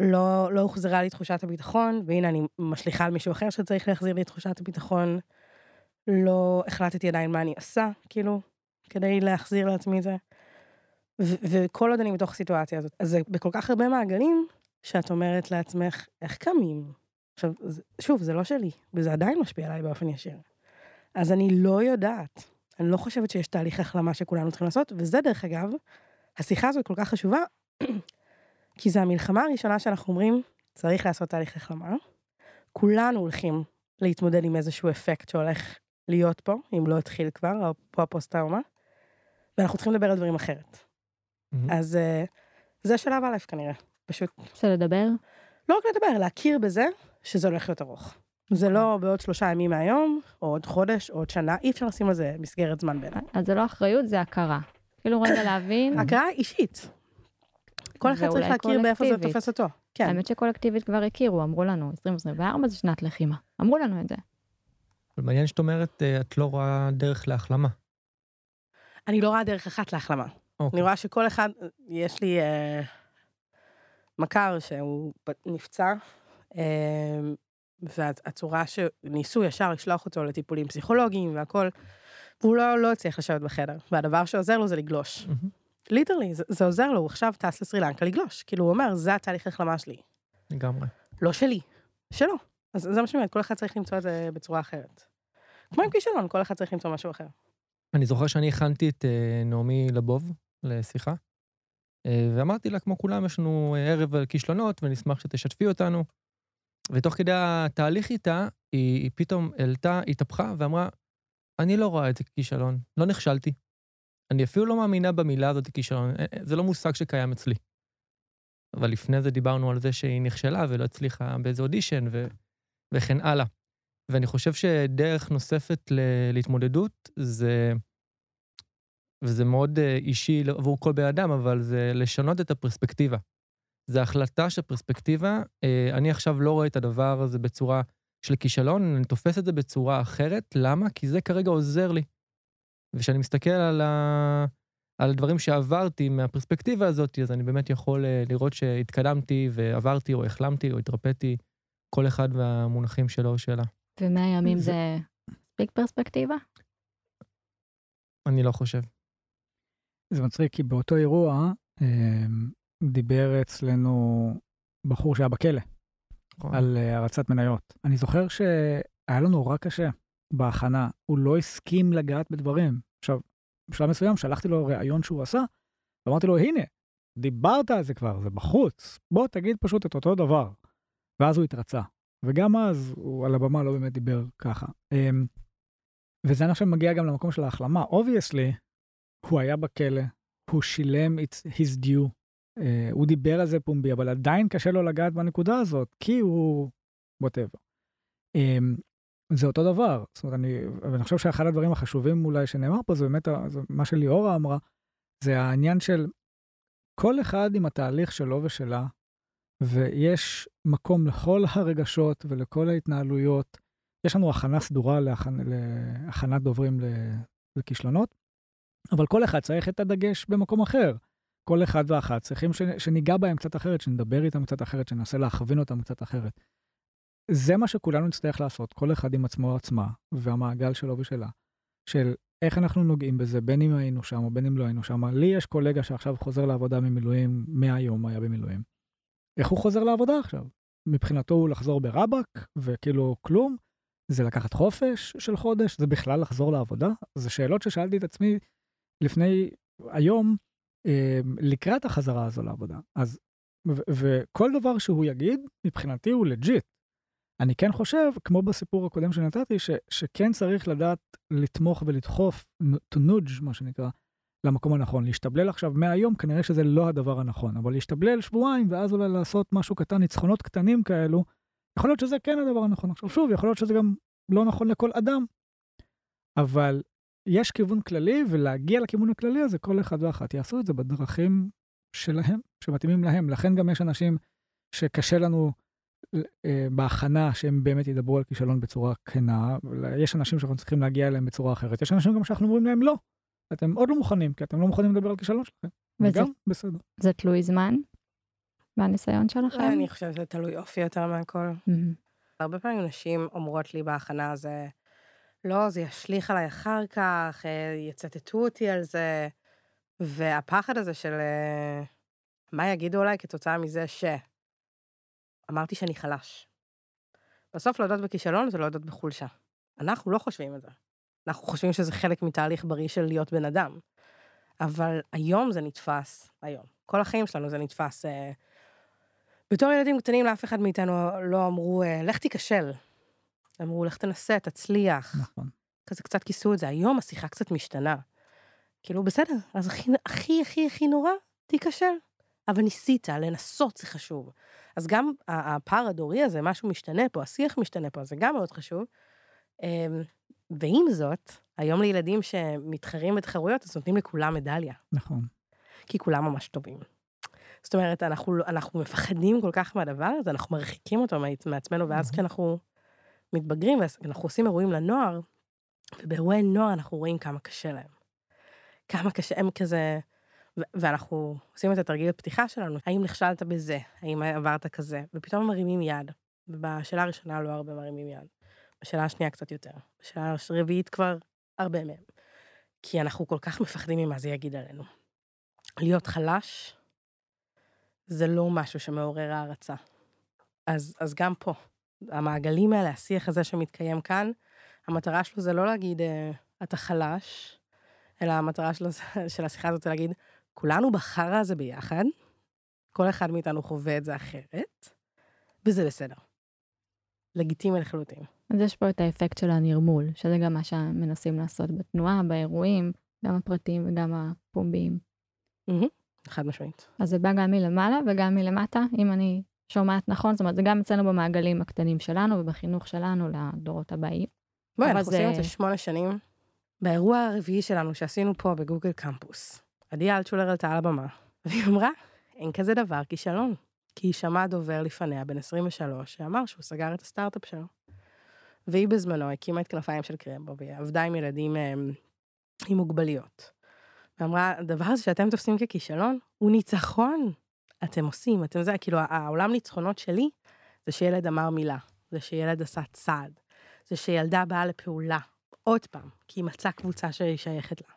לא, לא הוחזרה לי תחושת הביטחון, והנה אני משליכה על מישהו אחר שצריך להחזיר לי תחושת הביטחון. לא החלטתי עדיין מה אני עושה, כאילו, כדי להחזיר לעצמי את זה. וכל עוד אני בתוך הסיטואציה הזאת. אז זה בכל כך הרבה מעגלים, שאת אומרת לעצמך, איך קמים? עכשיו, שוב, זה לא שלי, וזה עדיין משפיע עליי באופן ישיר. אז אני לא יודעת. אני לא חושבת שיש תהליך החלמה שכולנו צריכים לעשות, וזה דרך אגב, השיחה הזאת כל כך חשובה, כי זו המלחמה הראשונה שאנחנו אומרים, צריך לעשות תהליך החלמה. כולנו הולכים להתמודד עם איזשהו אפקט שהולך להיות פה, אם לא התחיל כבר, פה הפוסט-טראומה, ואנחנו צריכים לדבר על דברים אחרת. מהמם. אז אה, זה שלב א' כנראה, פשוט רוצה לדבר? לא רק לדבר, להכיר בזה שזה הולך להיות ארוך. זה אוקיי. לא בעוד שלושה ימים מהיום, או עוד חודש, או עוד שנה, אי אפשר לשים על זה מסגרת זמן בעיניי. אז זה לא אחריות, זה הכרה. כאילו רגע להבין, הכרה אישית. כל אחד צריך להכיר באיפה זה. תופס אותו. כן. האמת שקולקטיבית כבר הכירו, אמרו לנו, 2024 זה שנת לחימה. אמרו לנו את זה. אבל מעניין שאת אומרת, אה, את לא רואה דרך להחלמה. אני לא רואה דרך אחת להחלמה. אני אוקיי. רואה שכל אחד, יש לי אה, מכר שהוא נפצע, אה, והצורה שניסו ישר לשלוח אותו לטיפולים פסיכולוגיים והכל, והוא לא, לא הצליח לשבת בחדר, והדבר שעוזר לו זה לגלוש. ליטרלי, זה, זה עוזר לו, הוא עכשיו טס לסרי לנקה לגלוש. כאילו, הוא אומר, זה התהליך החלמה שלי. לגמרי. לא שלי, שלו. אז זה מה שאני אומרת, כל אחד צריך למצוא את זה בצורה אחרת. כמו עם כישלון, כל אחד צריך למצוא משהו אחר. אני זוכר שאני הכנתי את אה, נעמי לבוב לשיחה, אה, ואמרתי לה, כמו כולם, יש לנו אה, ערב על כישלונות, ונשמח שתשתפי אותנו. ותוך כדי התהליך איתה, היא, היא פתאום העלתה, התהפכה ואמרה, אני לא רואה את זה ככישלון, לא נכשלתי. אני אפילו לא מאמינה במילה הזאת כישלון, אה, זה לא מושג שקיים אצלי. אבל לפני זה דיברנו על זה שהיא נכשלה ולא הצליחה באיזה אודישן ו... וכן הלאה. ואני חושב שדרך נוספת ל... להתמודדות זה, וזה מאוד אה, אישי עבור כל בן אדם, אבל זה לשנות את הפרספקטיבה. זה החלטה של פרספקטיבה. אה, אני עכשיו לא רואה את הדבר הזה בצורה של כישלון, אני תופס את זה בצורה אחרת. למה? כי זה כרגע עוזר לי. וכשאני מסתכל על, ה... על הדברים שעברתי מהפרספקטיבה הזאת, אז אני באמת יכול אה, לראות שהתקדמתי ועברתי, או החלמתי, או התרפאתי, כל אחד והמונחים שלו או שלה. ומאה ימים זה- זה מספיק פרספקטיבה? אני לא חושב. זה מצחיק, כי באותו אירוע אה, דיבר אצלנו בחור שהיה בכלא נכון? על אה, הרצת מניות. אני זוכר שהיה לו נורא קשה בהכנה, הוא לא הסכים לגעת בדברים. עכשיו, בשלב מסוים שלחתי לו ראיון שהוא עשה, ואמרתי לו, הנה, דיברת על זה כבר, זה בחוץ, בוא תגיד פשוט את אותו דבר. ואז הוא התרצה. וגם אז הוא על הבמה לא באמת דיבר ככה. אמ, וזה אני עכשיו מגיע גם למקום של ההחלמה. obviously, הוא היה בכלא, הוא שילם את his due, אה, הוא דיבר על זה פומבי, אבל עדיין קשה לו לגעת בנקודה הזאת, כי הוא... whatever. אמ, זה אותו דבר. זאת אומרת, אני, ואני חושב שאחד הדברים החשובים אולי שנאמר פה, זה באמת זה מה שליאורה אמרה, זה העניין של כל אחד עם התהליך שלו ושלה, ויש מקום לכל הרגשות ולכל ההתנהלויות. יש לנו הכנה סדורה להכנ... להכנת דוברים לכישלונות, אבל כל אחד צריך את הדגש במקום אחר. כל אחד ואחת צריכים ש... שניגע בהם קצת אחרת, שנדבר איתם קצת אחרת, שננסה להכווין אותם קצת אחרת. זה מה שכולנו נצטרך לעשות, כל אחד עם עצמו או עצמה, והמעגל שלו ושלה, של איך אנחנו נוגעים בזה, בין אם היינו שם או בין אם לא היינו שם. לי יש קולגה שעכשיו חוזר לעבודה ממילואים, מהיום היה במילואים. איך הוא חוזר לעבודה עכשיו? מבחינתו הוא לחזור ברבק, וכאילו כלום. זה לקחת חופש של חודש? זה בכלל לחזור לעבודה? זה שאלות ששאלתי את עצמי לפני, היום, אה, לקראת החזרה הזו לעבודה. אז, וכל דבר שהוא יגיד, מבחינתי הוא לג'יט. אני כן חושב, כמו בסיפור הקודם שנתתי, ש, שכן צריך לדעת לתמוך ולדחוף, to nudge, מה שנקרא, למקום הנכון. להשתבלל עכשיו מהיום, כנראה שזה לא הדבר הנכון, אבל להשתבלל שבועיים, ואז אולי לעשות משהו קטן, ניצחונות קטנים כאלו, יכול להיות שזה כן הדבר הנכון. עכשיו שוב, יכול להיות שזה גם לא נכון לכל אדם, אבל יש כיוון כללי, ולהגיע לכיוון הכללי הזה, כל אחד ואחת יעשו את זה בדרכים שלהם, שמתאימים להם. לכן גם יש אנשים שקשה לנו אה, בהכנה שהם באמת ידברו על כישלון בצורה כנה, יש אנשים שאנחנו צריכים להגיע אליהם בצורה אחרת. יש אנשים גם שאנחנו אומרים להם לא, אתם עוד לא מוכנים, כי אתם לא מוכנים לדבר על כישלון שלכם. וזה וגם בסדר. זה תלוי זמן? מהניסיון שלכם? אני חושבת שזה תלוי אופי יותר מהכל. הרבה פעמים נשים אומרות לי בהכנה זה, לא, זה ישליך עליי אחר כך, אה, יצטטו אותי על זה. והפחד הזה של אה, מה יגידו עליי כתוצאה מזה ש... אמרתי שאני חלש. בסוף להודות בכישלון זה להודות בחולשה. אנחנו לא חושבים את זה. אנחנו חושבים שזה חלק מתהליך בריא של להיות בן אדם. אבל היום זה נתפס, היום. כל החיים שלנו זה נתפס, אה, בתור ילדים קטנים לאף אחד מאיתנו לא אמרו, אה, לך תיכשל. אמרו, לך תנסה, תצליח. נכון. כזה קצת כיסו את זה. היום השיחה קצת משתנה. כאילו, בסדר, אז הכי, הכי, הכי, הכי נורא, תיכשל. אבל ניסית, לנסות זה חשוב. אז גם הפער הדורי הזה, משהו משתנה פה, השיח משתנה פה, זה גם מאוד חשוב. אמ, ועם זאת, היום לילדים שמתחרים בתחרויות, אז נותנים לכולם מדליה. נכון. כי כולם ממש טובים. זאת אומרת, אנחנו, אנחנו מפחדים כל כך מהדבר הזה, אנחנו מרחיקים אותו מעצמנו, ואז כשאנחנו מתבגרים, ואנחנו עושים אירועים לנוער, ובאירועי נוער אנחנו רואים כמה קשה להם. כמה קשה, הם כזה, ואנחנו עושים את התרגיל הפתיחה שלנו, האם נכשלת בזה, האם עברת כזה, ופתאום מרימים יד. ובשאלה הראשונה לא הרבה מרימים יד. בשאלה השנייה קצת יותר. בשאלה הרביעית כבר הרבה מהם. כי אנחנו כל כך מפחדים ממה זה יגיד עלינו. להיות חלש זה לא משהו שמעורר הערצה. אז, אז גם פה, המעגלים האלה, השיח הזה שמתקיים כאן, המטרה שלו זה לא להגיד, אה, אתה חלש, אלא המטרה שלו, של השיחה הזאת זה להגיד, כולנו בחרא הזה ביחד, כל אחד מאיתנו חווה את זה אחרת, וזה בסדר. לגיטימי לחלוטין. אז יש פה את האפקט של הנרמול, שזה גם מה שמנסים לעשות בתנועה, באירועים, גם הפרטיים וגם הפומביים. Mm-hmm, חד משמעית. אז זה בא גם מלמעלה וגם מלמטה, אם אני שומעת נכון, זאת אומרת, זה גם אצלנו במעגלים הקטנים שלנו ובחינוך שלנו לדורות הבאים. בואי, אנחנו עושים את זה שמונה שנים. באירוע הרביעי שלנו שעשינו פה בגוגל קמפוס, עדי אלטשולר עלתה על הבמה, והיא אמרה, אין כזה דבר כישלון. כי היא שמעה דובר לפניה, בן 23, שאמר שהוא סגר את הסטארט-אפ שלו. והיא בזמנו הקימה את כנפיים של קרמבו, והיא עבדה עם ילדים הם, עם מוגבליות. ואמרה, הדבר הזה שאתם תופסים ככישלון, הוא ניצחון. אתם עושים, אתם זה, כאילו, העולם ניצחונות שלי, זה שילד אמר מילה, זה שילד עשה צעד, זה שילדה באה לפעולה, עוד פעם, כי היא מצאה קבוצה שהיא שייכת לה.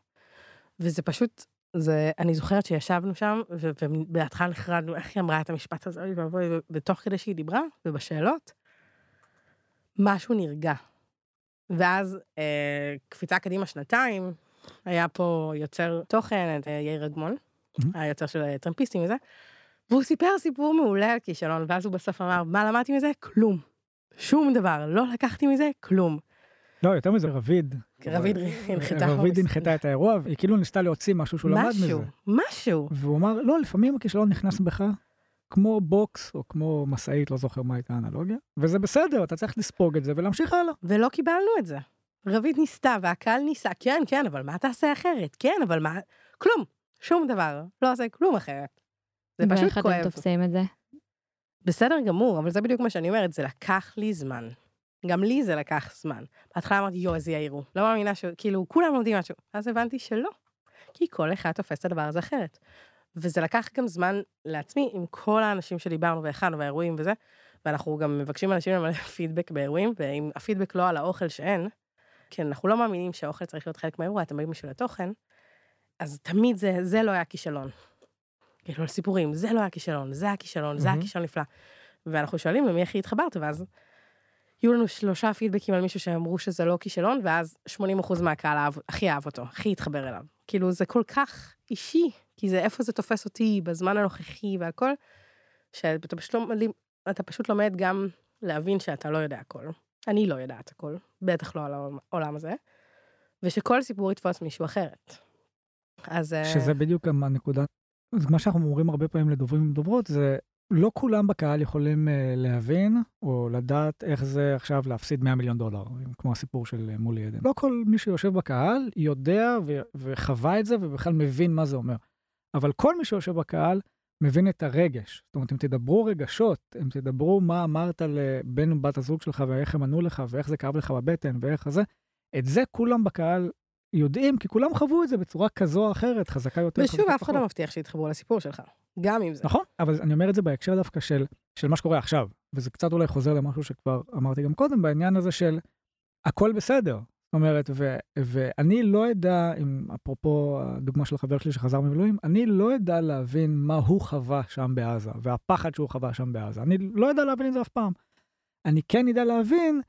וזה פשוט, זה, אני זוכרת שישבנו שם, ובהתחלה נחרדנו, איך היא אמרה את המשפט הזה, אוי ואבוי, ותוך כדי שהיא דיברה, ובשאלות, משהו נרגע. ואז אה, קפיצה קדימה שנתיים, היה פה יוצר תוכן, את אה, יאיר אגמון, mm-hmm. היוצר של אה, טרמפיסטים וזה, והוא סיפר סיפור מעולה על כישלון, ואז הוא בסוף אמר, מה למדתי מזה? כלום. שום דבר, לא לקחתי מזה כלום. לא, יותר מזה, רביד. רביד הנחתה. רביד הנחתה את האירוע, והיא כאילו ניסתה להוציא משהו שהוא למד מזה. משהו, משהו. והוא אמר, לא, לפעמים הכישלון נכנס בך כמו בוקס או כמו משאית, לא זוכר מה הייתה האנלוגיה, וזה בסדר, אתה צריך לספוג את זה ולהמשיך הלאה. ולא קיבלנו את זה. רביד ניסתה והקהל ניסה, כן, כן, אבל מה תעשה אחרת? כן, אבל מה... כלום, שום דבר, לא עושה כלום אחרת. זה פשוט כואב. ואיך אתם תופסים את זה? בסדר גמור, אבל זה בדיוק מה שאני אומרת, זה לקח לי זמן. גם לי זה לקח זמן. בהתחלה אמרתי, יואו, איזה יאירו. לא מאמינה ש... כאילו, כולם לומדים משהו. אז הבנתי שלא. כי כל אחד תופס את הדבר הזה אחרת. וזה לקח גם זמן לעצמי עם כל האנשים שדיברנו והכנו והאירועים וזה, ואנחנו גם מבקשים אנשים למלא פידבק באירועים, ואם הפידבק לא על האוכל שאין, כן, אנחנו לא מאמינים שהאוכל צריך להיות חלק מהאירוע, אתם באים בשביל התוכן, אז תמיד זה, זה לא היה כישלון. כאילו, סיפורים, זה לא היה כישלון, זה היה כישלון, זה היה כישלון נפלא. ואנחנו שואלים למי הכי התחברת, ואז יהיו לנו שלושה פידבקים על מישהו שאמרו שזה לא כישלון, ואז 80% מהקהל אהב, הכי אהב אותו, הכי התחבר אליו. כאילו, זה כל כך אישי, כי זה איפה זה תופס אותי בזמן הנוכחי והכל, שאתה פשוט, לא, אתה פשוט לומד גם להבין שאתה לא יודע הכל. אני לא יודעת הכל, בטח לא על העולם הזה, ושכל סיפור יתפוס מישהו אחרת. אז... אה, שזה בדיוק גם הנקודה, מה שאנחנו אומרים הרבה פעמים לדוברים ודוברות, זה לא כולם בקהל יכולים uh, להבין או לדעת איך זה עכשיו להפסיד 100 מיליון דולר, כמו הסיפור של uh, מולי עדן. לא כל מי שיושב בקהל יודע ו- וחווה את זה ובכלל מבין מה זה אומר. אבל כל מי שיושב בקהל מבין את הרגש. זאת אומרת, אם תדברו רגשות, אם תדברו מה אמרת לבן או בת הזוג שלך ואיך הם ענו לך ואיך זה כאב לך בבטן ואיך זה, את זה כולם בקהל יודעים, כי כולם חוו את זה בצורה כזו או אחרת, חזקה יותר. ושוב, אף אחד לא מבטיח שיתחברו לסיפור שלך, גם עם זה. נכון, אבל אני אומר את זה בהקשר דווקא של, של מה שקורה עכשיו, וזה קצת אולי חוזר למשהו שכבר אמרתי גם קודם, בעניין הזה של הכל בסדר. זאת אומרת, ו, ואני לא אדע, אם אפרופו הדוגמה של החבר שלי שחזר ממילואים, אני לא אדע להבין מה הוא חווה שם בעזה, והפחד שהוא חווה שם בעזה. אני לא אדע להבין את זה אף פעם. אני כן אדע להבין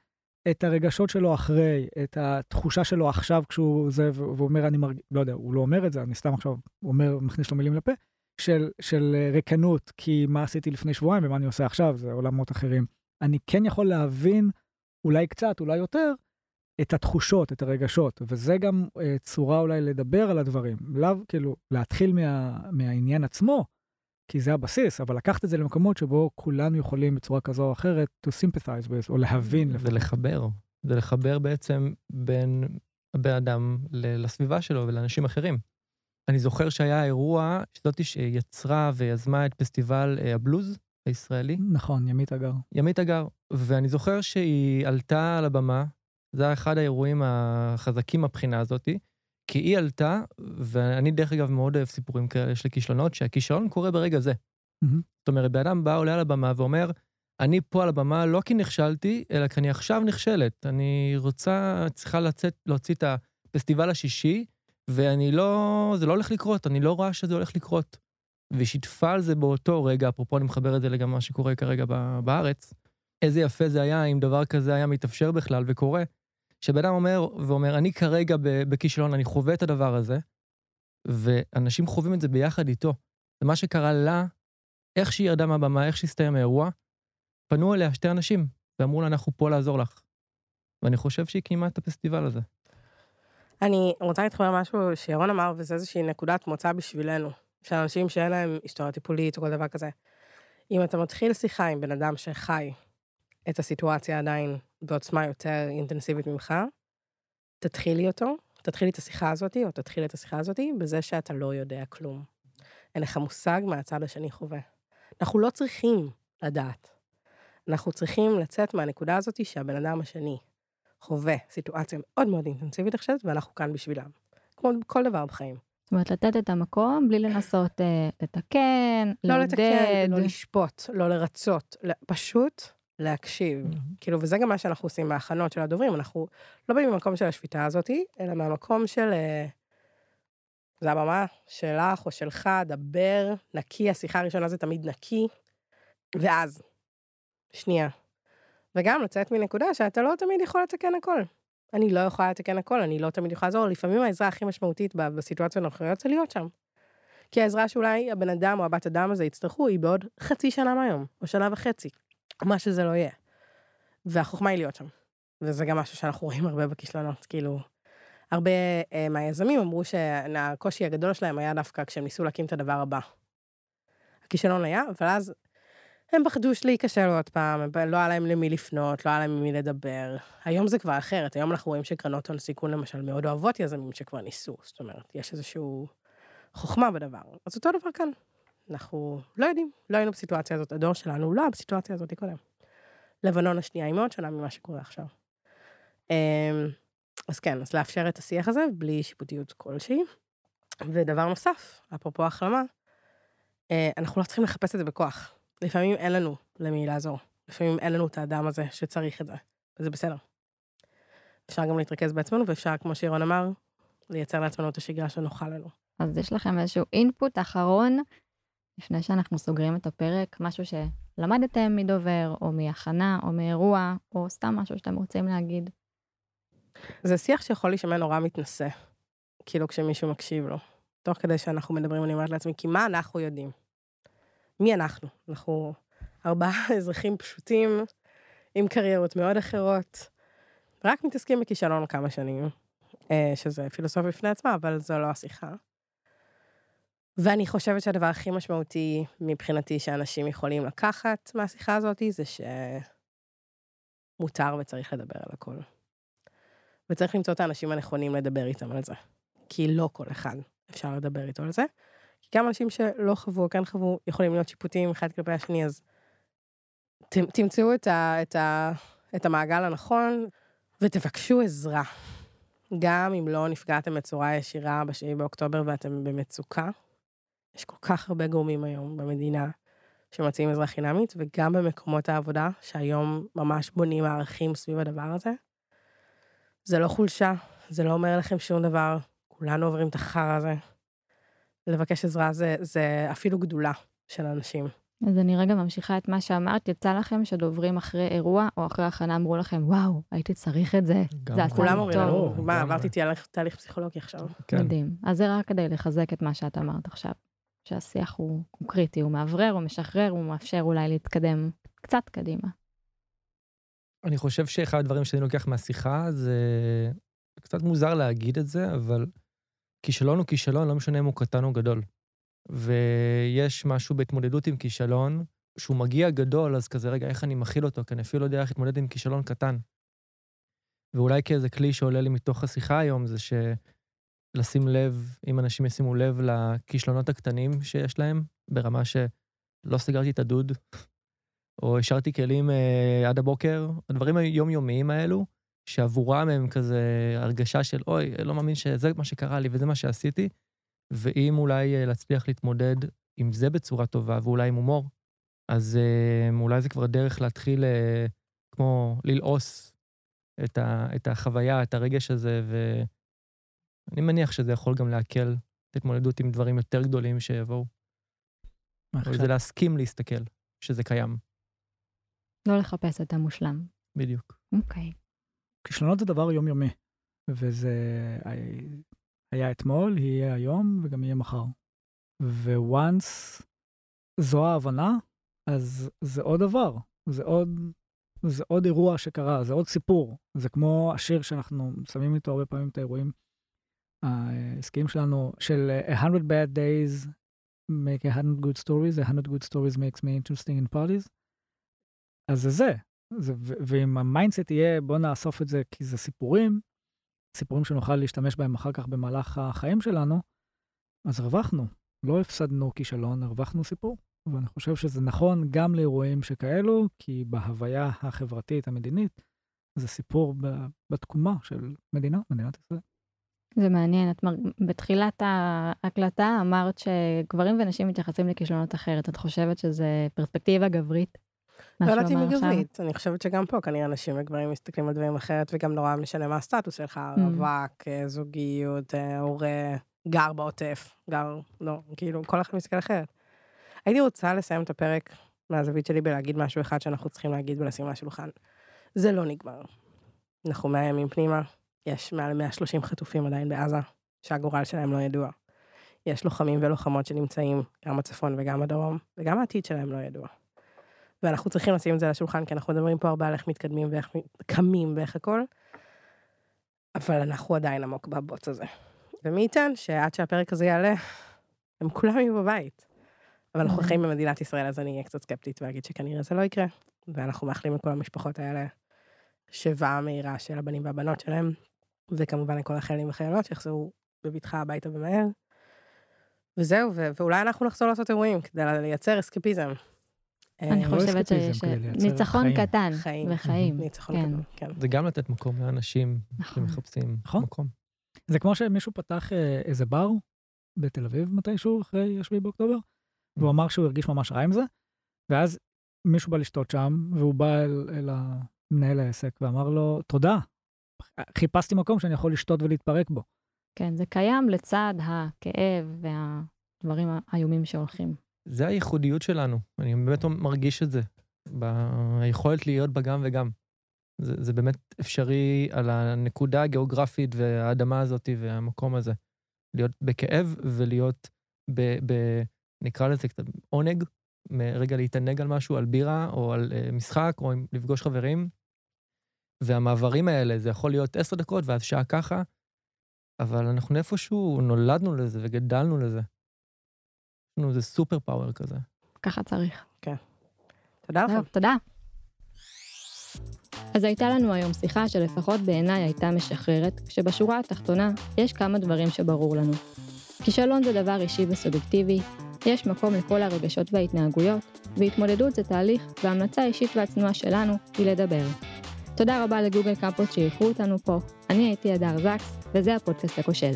את הרגשות שלו אחרי, את התחושה שלו עכשיו כשהוא זה, והוא אומר, אני מרגיש, לא יודע, הוא לא אומר את זה, אני סתם עכשיו אומר, מכניס לו מילים לפה, של, של אה, ריקנות, כי מה עשיתי לפני שבועיים ומה אני עושה עכשיו, זה עולמות אחרים. אני כן יכול להבין, אולי קצת, אולי יותר, את התחושות, את הרגשות, וזה גם אה, צורה אולי לדבר על הדברים. לאו, כאילו, להתחיל מה, מהעניין עצמו, כי זה הבסיס, אבל לקחת את זה למקומות שבו כולנו יכולים בצורה כזו או אחרת to sympathize with, או להבין. זה לחבר. זה לחבר בעצם בין הבן אדם לסביבה שלו ולאנשים אחרים. אני זוכר שהיה אירוע שזאתי שיצרה ויזמה את פסטיבל אה, הבלוז הישראלי. נכון, ימית אגר. ימית אגר, ואני זוכר שהיא עלתה על הבמה, זה היה אחד האירועים החזקים מבחינה הזאתי, כי היא עלתה, ואני דרך אגב מאוד אוהב סיפורים כאלה, יש לי כישלונות, שהכישלון קורה ברגע זה. Mm-hmm. זאת אומרת, בן אדם בא, עולה על הבמה ואומר, אני פה על הבמה לא כי נכשלתי, אלא כי אני עכשיו נכשלת. אני רוצה, צריכה לצאת, להוציא את הפסטיבל השישי, ואני לא, זה לא הולך לקרות, אני לא רואה שזה הולך לקרות. והיא שיתפה על זה באותו רגע, אפרופו אני מחבר את זה לגמרי מה שקורה כרגע בארץ. איזה יפה זה היה אם דבר כזה היה מתאפשר בכלל וקורה. שבן אדם אומר ואומר, אני כרגע בכישלון, אני חווה את הדבר הזה, ואנשים חווים את זה ביחד איתו. ומה שקרה לה, איך שהיא ירדה מהבמה, איך שהסתיים האירוע, פנו אליה שתי אנשים, ואמרו לה, אנחנו פה לעזור לך. ואני חושב שהיא קיימה את הפסטיבל הזה. אני רוצה להתחבר משהו שירון אמר, וזה איזושהי נקודת מוצא בשבילנו, של אנשים שאין להם היסטוריה טיפולית או כל דבר כזה. אם אתה מתחיל שיחה עם בן אדם שחי את הסיטואציה עדיין בעוצמה יותר אינטנסיבית ממך, תתחילי אותו, תתחילי את השיחה הזאתי, או תתחיל את השיחה הזאתי, בזה שאתה לא יודע כלום. אין לך מושג מה הצד השני חווה. אנחנו לא צריכים לדעת. אנחנו צריכים לצאת מהנקודה הזאתי שהבן אדם השני חווה סיטואציה מאוד מאוד אינטנסיבית עכשיו, ואנחנו כאן בשבילם. כמו כל דבר בחיים. זאת אומרת, לתת את המקום בלי לנסות אה, לתקן, לא לעודד. לא לתקן, לא לשפוט, לא לרצות, פשוט להקשיב. Mm-hmm. כאילו, וזה גם מה שאנחנו עושים בהכנות של הדוברים, אנחנו לא באים ממקום של השביתה הזאתי, אלא מהמקום של... אה, זה הבמה שלך או שלך, דבר, נקי, השיחה הראשונה זה תמיד נקי, ואז, שנייה. וגם לצאת מנקודה שאתה לא תמיד יכול לתקן הכל. אני לא יכולה לתקן הכל, אני לא תמיד יכולה לעזור, לפעמים העזרה הכי משמעותית בסיטואציה הנוכחיות זה להיות שם. כי העזרה שאולי הבן אדם או הבת אדם הזה יצטרכו היא בעוד חצי שנה מהיום, או שנה וחצי. מה שזה לא יהיה. והחוכמה היא להיות שם. וזה גם משהו שאנחנו רואים הרבה בכישלונות, כאילו, הרבה אה, מהיזמים אמרו שהקושי הגדול שלהם היה דווקא כשהם ניסו להקים את הדבר הבא. הכישלון היה, אבל אז הם פחדו להיכשל עוד פעם, לא היה להם למי לפנות, לא היה להם עם מי לדבר. היום זה כבר אחרת, היום אנחנו רואים שקרנות הון סיכון למשל מאוד אוהבות יזמים שכבר ניסו, זאת אומרת, יש איזשהו חוכמה בדבר. אז אותו דבר כאן. אנחנו לא יודעים, לא היינו בסיטואציה הזאת, הדור שלנו לא היה בסיטואציה הזאת קודם. לבנון השנייה היא מאוד שונה ממה שקורה עכשיו. אמ, אז כן, אז לאפשר את השיח הזה בלי שיפוטיות כלשהי. ודבר נוסף, אפרופו החלמה, אה, אנחנו לא צריכים לחפש את זה בכוח. לפעמים אין לנו למי לעזור. לפעמים אין לנו את האדם הזה שצריך את זה, וזה בסדר. אפשר גם להתרכז בעצמנו, ואפשר, כמו שירון אמר, לייצר לעצמנו את השגרה שנוחה לנו. אז יש לכם איזשהו אינפוט אחרון לפני שאנחנו סוגרים את הפרק, משהו שלמדתם מדובר, או מהכנה, או מאירוע, או סתם משהו שאתם רוצים להגיד. זה שיח שיכול להישמע נורא מתנשא, כאילו כשמישהו מקשיב לו. תוך כדי שאנחנו מדברים, אני אומרת לעצמי, כי מה אנחנו יודעים? מי אנחנו? אנחנו ארבעה אזרחים פשוטים, עם קריירות מאוד אחרות, רק מתעסקים בכישלון כמה שנים, אה, שזה פילוסופיה בפני עצמה, אבל זו לא השיחה. ואני חושבת שהדבר הכי משמעותי מבחינתי שאנשים יכולים לקחת מהשיחה הזאת, זה שמותר וצריך לדבר על הכל. וצריך למצוא את האנשים הנכונים לדבר איתם על זה. כי לא כל אחד אפשר לדבר איתו על זה. כי גם אנשים שלא חוו או כן חוו יכולים להיות שיפוטיים אחד כלפי השני, אז ת, תמצאו את, ה, את, ה, את המעגל הנכון ותבקשו עזרה. גם אם לא נפגעתם בצורה ישירה ב-7 באוקטובר ואתם במצוקה, יש כל כך הרבה גורמים היום במדינה שמציעים עזרה חינמית, וגם במקומות העבודה, שהיום ממש בונים מערכים סביב הדבר הזה. זה לא חולשה, זה לא אומר לכם שום דבר, כולנו עוברים את החרא הזה. לבקש עזרה זה, זה אפילו גדולה של אנשים. אז אני רגע ממשיכה את מה שאמרת, יצא לכם שדוברים אחרי אירוע או אחרי הכנה אמרו לכם, וואו, הייתי צריך את זה, זה עשה כולם אומרים, טוב. מה, עברתי תהליך פסיכולוגי עכשיו. כן. מדהים. אז זה רק כדי לחזק את מה שאת אמרת עכשיו. שהשיח הוא, הוא קריטי, הוא מאוורר, הוא משחרר, הוא מאפשר אולי להתקדם קצת קדימה. אני חושב שאחד הדברים שאני לוקח מהשיחה זה קצת מוזר להגיד את זה, אבל כישלון הוא כישלון, לא משנה אם הוא קטן או גדול. ויש משהו בהתמודדות עם כישלון, שהוא מגיע גדול, אז כזה, רגע, איך אני מכיל אותו? כי אני אפילו לא יודע איך להתמודד עם כישלון קטן. ואולי כאיזה כלי שעולה לי מתוך השיחה היום, זה שלשים לב, אם אנשים ישימו לב לכישלונות הקטנים שיש להם, ברמה שלא סגרתי את הדוד, או השארתי כלים אה, עד הבוקר, הדברים היומיומיים האלו, שעבורם הם כזה הרגשה של, אוי, לא מאמין שזה מה שקרה לי וזה מה שעשיתי, ואם אולי אה, להצליח להתמודד עם זה בצורה טובה, ואולי עם הומור, אז אה, אולי זה כבר דרך להתחיל אה, כמו ללעוס את, ה, את החוויה, את הרגש הזה, ואני מניח שזה יכול גם להקל את ההתמודדות עם דברים יותר גדולים שיבואו. או זה להסכים להסתכל שזה קיים. לא לחפש את המושלם. בדיוק. אוקיי. Okay. כישלונות זה דבר יומיומי, וזה היה אתמול, יהיה היום וגם יהיה מחר. וואנס זו ההבנה, אז זה עוד דבר, זה עוד, זה עוד אירוע שקרה, זה עוד סיפור. זה כמו השיר שאנחנו שמים איתו הרבה פעמים את האירועים העסקיים שלנו, של 100 bad days make a 100 good stories, a 100 good stories makes me interesting in parties. אז זה זה, זה ואם ה mindset יהיה בוא נאסוף את זה כי זה סיפורים, סיפורים שנוכל להשתמש בהם אחר כך במהלך החיים שלנו, אז הרווחנו. לא הפסדנו כישלון, הרווחנו סיפור. ואני חושב שזה נכון גם לאירועים שכאלו, כי בהוויה החברתית המדינית, זה סיפור בתקומה של מדינה, מדינת ישראל. זה מעניין, את מר... בתחילת ההקלטה אמרת שגברים ונשים מתייחסים לכישלונות אחרת, את חושבת שזה פרספקטיבה גברית? לא יודעת אם היא גברית, אני חושבת שגם פה כנראה נשים וגברים מסתכלים על דברים אחרת, וגם נורא משנה מה הסטטוס שלך, mm. רווק, אה, זוגיות, אה, הורה, גר בעוטף, גר, לא, כאילו, כל אחד מסתכל אחרת. הייתי רוצה לסיים את הפרק מהזווית שלי בלהגיד משהו אחד שאנחנו צריכים להגיד ולשים על השולחן. זה לא נגמר. אנחנו מאה ימים פנימה, יש מעל 130 חטופים עדיין בעזה, שהגורל שלהם לא ידוע. יש לוחמים ולוחמות שנמצאים גם בצפון וגם בדרום, וגם העתיד שלהם לא ידוע. ואנחנו צריכים לשים את זה על השולחן, כי אנחנו מדברים פה הרבה על איך מתקדמים ואיך קמים ואיך הכל, אבל אנחנו עדיין עמוק בבוץ הזה. ומי ייתן שעד שהפרק הזה יעלה, הם כולם יהיו בבית. אבל אנחנו חיים במדינת ישראל, אז אני אהיה קצת סקפטית ואגיד שכנראה זה לא יקרה, ואנחנו מאחלים לכל המשפחות האלה שיבה מהירה של הבנים והבנות שלהם, וכמובן לכל החיילים וחיילות שיחזרו בבטחה הביתה ומהר. וזהו, ואולי אנחנו נחזור לעשות אירועים כדי לייצר אסקפיזם. אני לא חושבת שיש ניצחון קטן וחיים. ניצחון קטן, כן. זה גם לתת מקום לאנשים נכון. שמחפשים נכון. מקום. זה כמו שמישהו פתח אה, איזה בר בתל אביב מתישהו, אחרי 7 באוקטובר, והוא אמר שהוא הרגיש ממש רע עם זה, ואז מישהו בא לשתות שם, והוא בא אל, אל מנהל העסק ואמר לו, תודה, חיפשתי מקום שאני יכול לשתות ולהתפרק בו. כן, זה קיים לצד הכאב והדברים האיומים שהולכים. זה הייחודיות שלנו, אני באמת מרגיש את זה, ביכולת להיות בגם וגם. זה, זה באמת אפשרי על הנקודה הגיאוגרפית והאדמה הזאת והמקום הזה. להיות בכאב ולהיות ב... ב נקרא לזה קצת עונג, רגע להתענג על משהו, על בירה, או על uh, משחק, או לפגוש חברים. והמעברים האלה, זה יכול להיות עשר דקות ואז שעה ככה, אבל אנחנו איפשהו נולדנו לזה וגדלנו לזה. יש לנו איזה סופר פאוור כזה. ככה צריך. כן. תודה לכם. תודה. אז הייתה לנו היום שיחה שלפחות בעיניי הייתה משחררת, כשבשורה התחתונה יש כמה דברים שברור לנו. כישלון זה דבר אישי וסובייקטיבי, יש מקום לכל הרגשות וההתנהגויות, והתמודדות זה תהליך, והמלצה אישית והצנועה שלנו היא לדבר. תודה רבה לגוגל קמפוס שאירחו אותנו פה, אני הייתי הדר זקס, וזה הפודקאסט הכושל.